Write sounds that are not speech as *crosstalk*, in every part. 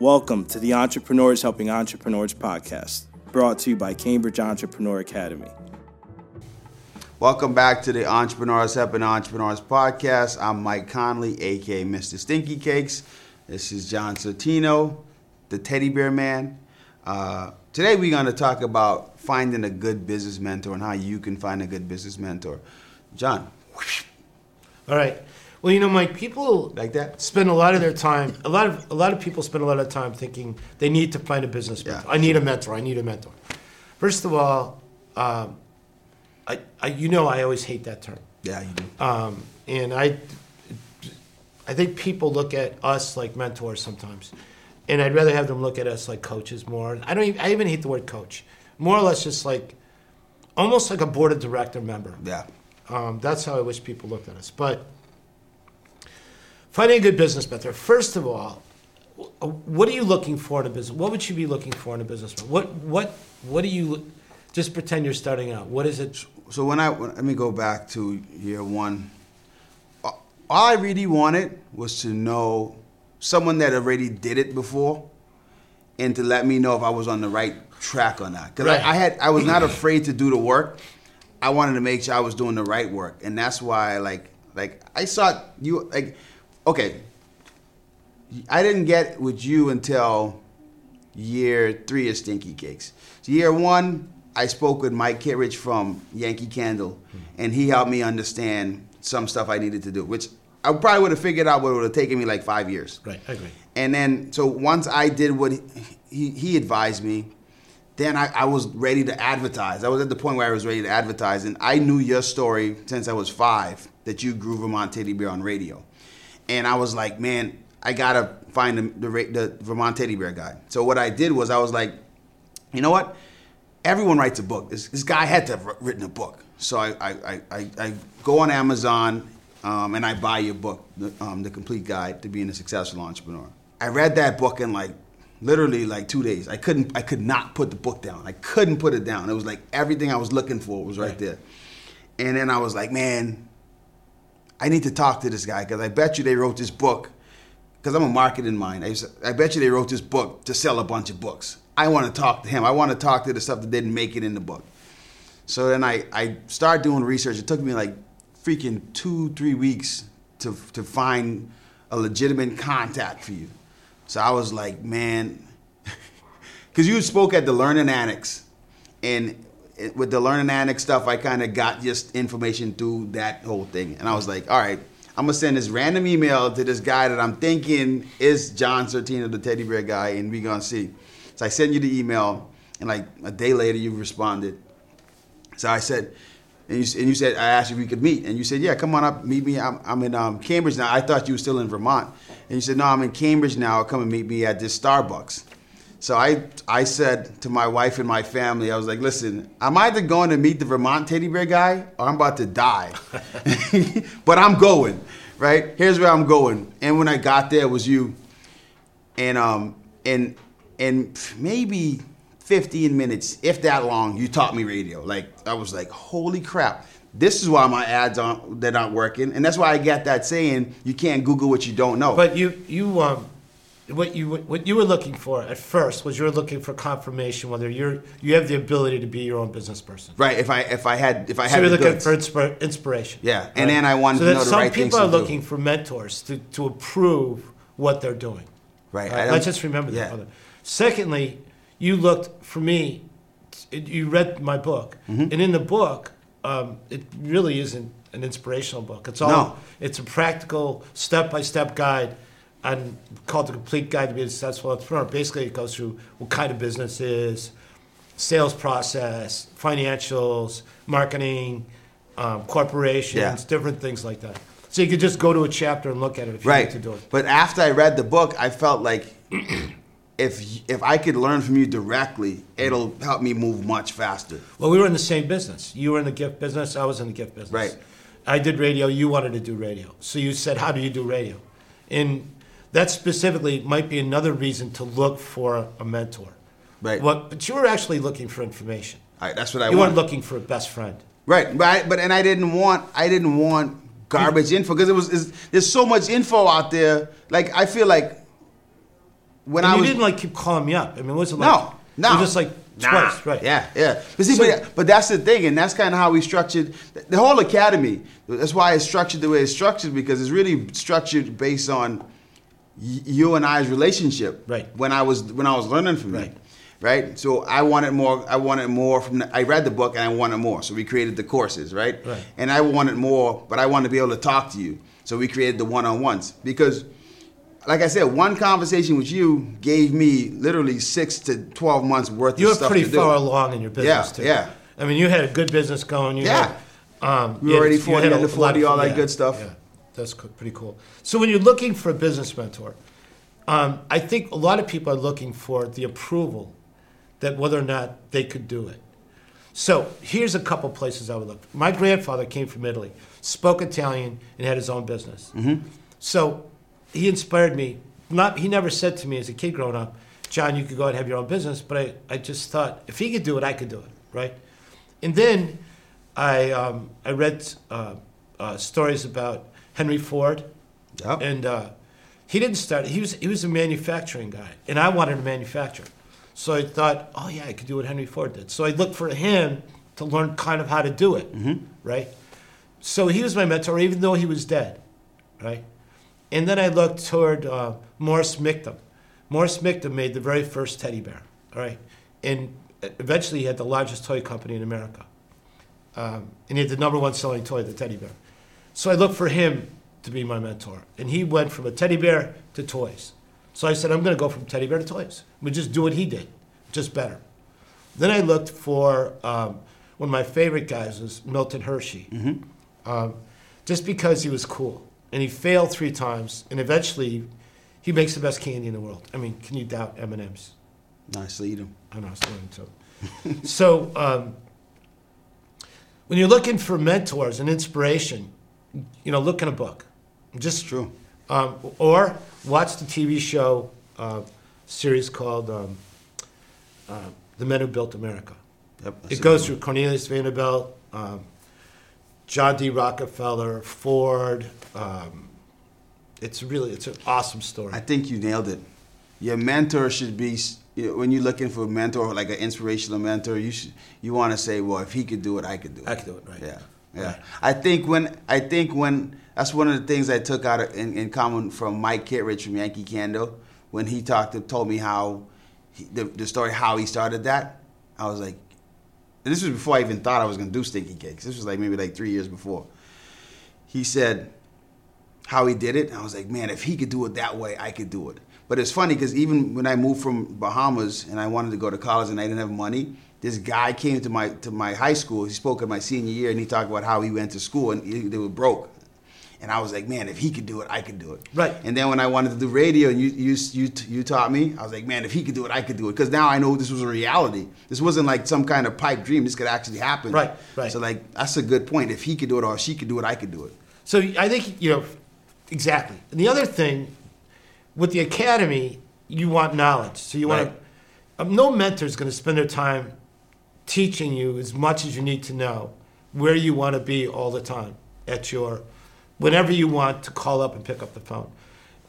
Welcome to the Entrepreneurs Helping Entrepreneurs podcast, brought to you by Cambridge Entrepreneur Academy. Welcome back to the Entrepreneurs Helping Entrepreneurs podcast. I'm Mike Conley, aka Mr. Stinky Cakes. This is John Sortino, the teddy bear man. Uh, today we're going to talk about finding a good business mentor and how you can find a good business mentor. John, All right. Well, you know, Mike, people like that? spend a lot of their time. A lot of a lot of people spend a lot of time thinking they need to find a business Yeah, mentor. I need a mentor. I need a mentor. First of all, um, I, I you know I always hate that term, Yeah, you do. um, and I I think people look at us like mentors sometimes, and I'd rather have them look at us like coaches more. I don't. Even, I even hate the word coach. More or less, just like almost like a board of director member. Yeah. Um, that's how I wish people looked at us. But finding a good business mentor. First of all, what are you looking for in a business? What would you be looking for in a business? What what what do you? Just pretend you're starting out. What is it? So when I let me go back to year one. All I really wanted was to know someone that already did it before, and to let me know if I was on the right track or not. Because Right. I, I had I was not afraid to do the work. I wanted to make sure I was doing the right work, and that's why like like I saw you like okay. I didn't get with you until year three of Stinky Cakes. So year one, I spoke with Mike Kittredge from Yankee Candle, mm-hmm. and he helped me understand some stuff I needed to do, which I probably would have figured out, but it would have taken me like five years. Right, I agree. And then, so once I did what he, he, he advised me, then I, I was ready to advertise. I was at the point where I was ready to advertise, and I knew your story since I was five that you grew Vermont Teddy Bear on radio. And I was like, man, I gotta find the, the, the Vermont Teddy Bear guy. So what I did was I was like, you know what? Everyone writes a book. This, this guy had to have written a book. So I, I, I, I, I go on Amazon um, and I buy your book, the, um, the Complete Guide to Being a Successful Entrepreneur. I read that book in like literally like two days. I couldn't, I could not put the book down. I couldn't put it down. It was like everything I was looking for was right, Right. there. And then I was like, man, I need to talk to this guy because I bet you they wrote this book because I'm a marketing mind. I, I bet you they wrote this book to sell a bunch of books. I want to talk to him. I want to talk to the stuff that didn't make it in the book. So then I, I started doing research. It took me like freaking two, three weeks to, to find a legitimate contact for you. So I was like, man, *laughs* because you spoke at the Learning Annex, and it- with the Learning Annex stuff, I kind of got just information through that whole thing, and I was like, all right, I'm gonna send this random email to this guy that I'm thinking is John Sortino, the teddy bear guy, and we gonna see. So I sent you the email, and like a day later, you responded. So I said, and you, and you said, I asked if we could meet. And you said, yeah, come on up, meet me. I'm, I'm in um, Cambridge now. I thought you were still in Vermont. And you said, no, I'm in Cambridge now. Come and meet me at this Starbucks. So I, I said to my wife and my family, I was like, listen, I'm either going to meet the Vermont teddy bear guy or I'm about to die. *laughs* *laughs* but I'm going, right? Here's where I'm going. And when I got there, it was you and um and and maybe 15 minutes if that long you taught me radio like i was like holy crap this is why my ads aren't they're not working and that's why i got that saying you can't google what you don't know But you you um, what you what you were looking for at first was you were looking for confirmation whether you're you have the ability to be your own business person. right if i if i had if i So had you're the looking goods. for inspir- inspiration. Yeah, and then I wanted so to know the some right things people are to do. looking for mentors to, to approve what they're doing. Right, I Right? Let's just remember that. yeah. brother. Secondly, you looked for me. You read my book, Mm-hmm. and in the book, um, it really isn't an inspirational book. It's all No. it's a practical step-by-step guide on called the complete guide to be a successful entrepreneur. Basically, it goes through what kind of business is, sales process, financials, marketing, um, corporations, Yeah. different things like that. So you could just go to a chapter and look at it if you right to do it. but after i read the book i felt like *clears throat* if if i could learn from you directly it'll help me move much faster Well, we were in the same business. You were in the gift business. I was in the gift business. Right. I did radio. You wanted to do radio. So you said, "How do you do radio?" And that specifically might be another reason to look for a mentor. Right. What? But you were actually looking for information. Right, that's what i you weren't looking for a best friend. Right, but I, but and I didn't want I didn't want garbage info because it was there's so much info out there. Like I feel like when and I you was didn't like keep calling me up. I mean, it wasn't no, like no, It was just like Nah. twice, right? Yeah, yeah. But see, So- but, but that's the thing, and that's kind of how we structured the whole academy. That's why it's structured the way it's structured because it's really structured based on you and I's relationship. Right. When I was when I was learning from Right. you. Right. So I wanted more. I wanted more from. The, I read the book and I wanted more. So we created the courses. Right. Right. And I wanted more, but I wanted to be able to talk to you. So we created the one-on-ones because like I said, one conversation with you gave me literally six to twelve months worth You of were stuff pretty to do. far along in your business Yeah, too. yeah. I mean, you had a good business going. You Yeah. Had, um, We were already you 40 had under 40, all that good stuff. Yeah, that's co- pretty cool. So when you're looking for a business mentor, um, I think a lot of people are looking for the approval that whether or not they could do it. So here's a couple places I would look. My grandfather came from Italy, spoke Italian, and had his own business. So he inspired me. Not he never said to me as a kid growing up, John, you could go and have your own business. But I, I just thought if he could do it, I could do it, right? And then I um, I read uh, uh, stories about Henry Ford, Yep. and uh, he didn't start. He was he was a manufacturing guy, and I wanted to manufacture. So I thought, oh yeah, I could do what Henry Ford did. So I looked for him to learn kind of how to do it, right? So he was my mentor, even though he was dead, right? And then I looked toward uh, Morris Michtom. Morris Michtom made the very first teddy bear, all right? And eventually he had the largest toy company in America. Um, and he had the number one selling toy, the teddy bear. So I looked for him to be my mentor. And he went from a teddy bear to toys. So I said, I'm going to go from teddy bear to toys. We just do what he did, just better. Then I looked for um, one of my favorite guys was Milton Hershey, um, just because he was cool. And he failed three times, and eventually he makes the best candy in the world. I mean, can you doubt M&M's? Nicely eat 'em. I know, I was learning too. *laughs* so, um, when you're looking for mentors and inspiration, you know, look in a book. Just True. Um, or watch the TV show uh, series called um, uh, "The Men Who Built America." Yep. It goes through Cornelius Vanderbilt, um, John D. Rockefeller, Ford. Um, it's really it's an awesome story. I think you nailed it. Your mentor should be s- you know, when you're looking for a mentor, like an inspirational mentor. You should you want to say, well, if he could do it, I could do it. I could do it, right. Yeah, yeah. Right. I think when I think when that's one of the things I took out in, in common from Mike Kittredge from Yankee Candle when he talked to, told me how he, the, the story how he started that. I was like, this was before I even thought I was to do Stinky Cakes. This was like maybe like three years before. He said how he did it. I was like, man, if he could do it that way, I could do it. But it's funny because even when I moved from Bahamas and I wanted to go to college and I didn't have money, this guy came to my to my high school. He spoke at my senior year and he talked about how he went to school and he, they were broke. And I was like, man, if he could do it, I could do it. Right. And then when I wanted to do radio and you you you, you taught me, I was like, man, if he could do it, I could do it. Because now I know this was a reality. This wasn't like some kind of pipe dream. This could actually happen. Right, right. So like that's a good point. If he could do it or she could do it, I could do it. So I think you know exactly. And the other thing with the academy, you want knowledge. So you want Right. to. Um, no mentor is going to spend their time teaching you as much as you need to know where you want to be all the time at your whenever you want to call up and pick up the phone.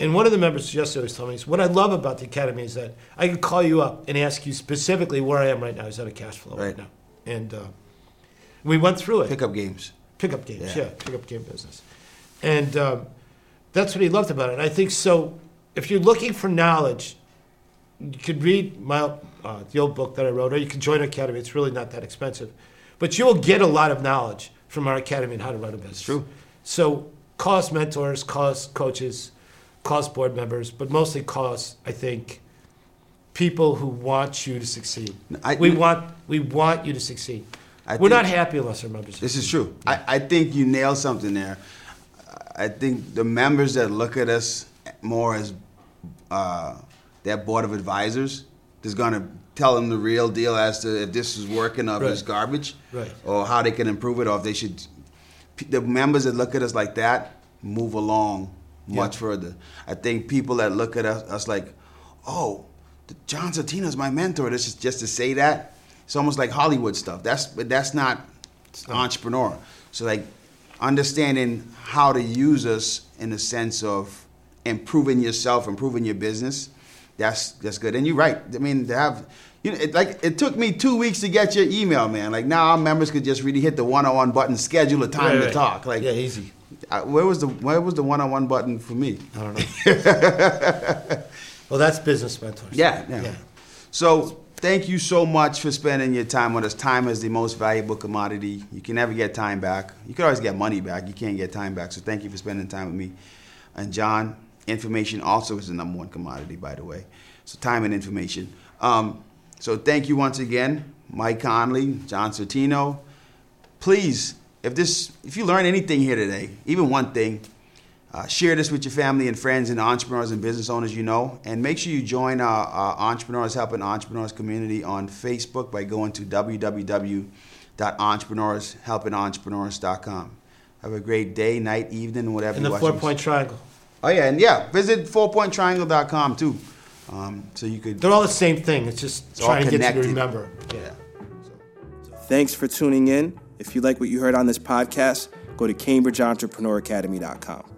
And one of the members yesterday was telling me, what I love about the academy is that I can call you up and ask you specifically where I am right now. Is that a cash flow right, Right. now? And uh, we went through it Pickup games. pickup games, Yeah. yeah, pickup game business, and um, that's what he loved about it. And I think so. If you're looking for knowledge, you could read my uh, the old book that I wrote, or you can join our academy. It's really not that expensive, but you will get a lot of knowledge from our academy on how to run a business. True. So cost mentors, cost coaches, cost board members, but mostly cost. I think, people who want you to succeed. I- we want we want you to succeed. I We're not happy unless our members. This is true. I, I think you nailed something there. I think the members that look at us more as uh, that board of advisors is going to tell them the real deal as to if this is working or if it's Right. garbage, Right. or how they can improve it, or if they should. The members that look at us like that move along much Yeah. further. I think people that look at us, us like, oh, John Sortino's my mentor. This is just to say that. It's almost like Hollywood stuff. That's but that's not entrepreneur. So like understanding how to use us in the sense of improving yourself, improving your business. That's that's good. And you're right. I mean, to have you know, it, like it took me two weeks to get your email, man. Like now, our members could just really hit the one-on-one button, schedule a time Right, to right. talk. Like, yeah, easy. I, where was the where was the one-on-one button for me? I don't know. *laughs* well, that's business mentors. Yeah, yeah. yeah. So thank you so much for spending your time with us. Time is the most valuable commodity. You can never get time back. You can always get money back. You can't get time back. So thank you for spending time with me. And John, information also is the number one commodity, by the way. So time and information. Um, so thank you once again, Mike Conley, John Sortino. Please, if this, if you learn anything here today, even one thing, uh, share this with your family and friends and entrepreneurs and business owners you know. And make sure you join our, our Entrepreneurs Helping Entrepreneurs community on Facebook by going to www.entrepreneurshelpingentrepreneurs.com. Have a great day, night, evening, whatever you're the four point triangle. Oh, yeah. And yeah, visit fourpointtriangle.com too. Um, so you could. They're all the same thing. It's just all trying to get you to remember. Yeah. Thanks for tuning in. If you like what you heard on this podcast, go to CambridgeEntrepreneurAcademy.com.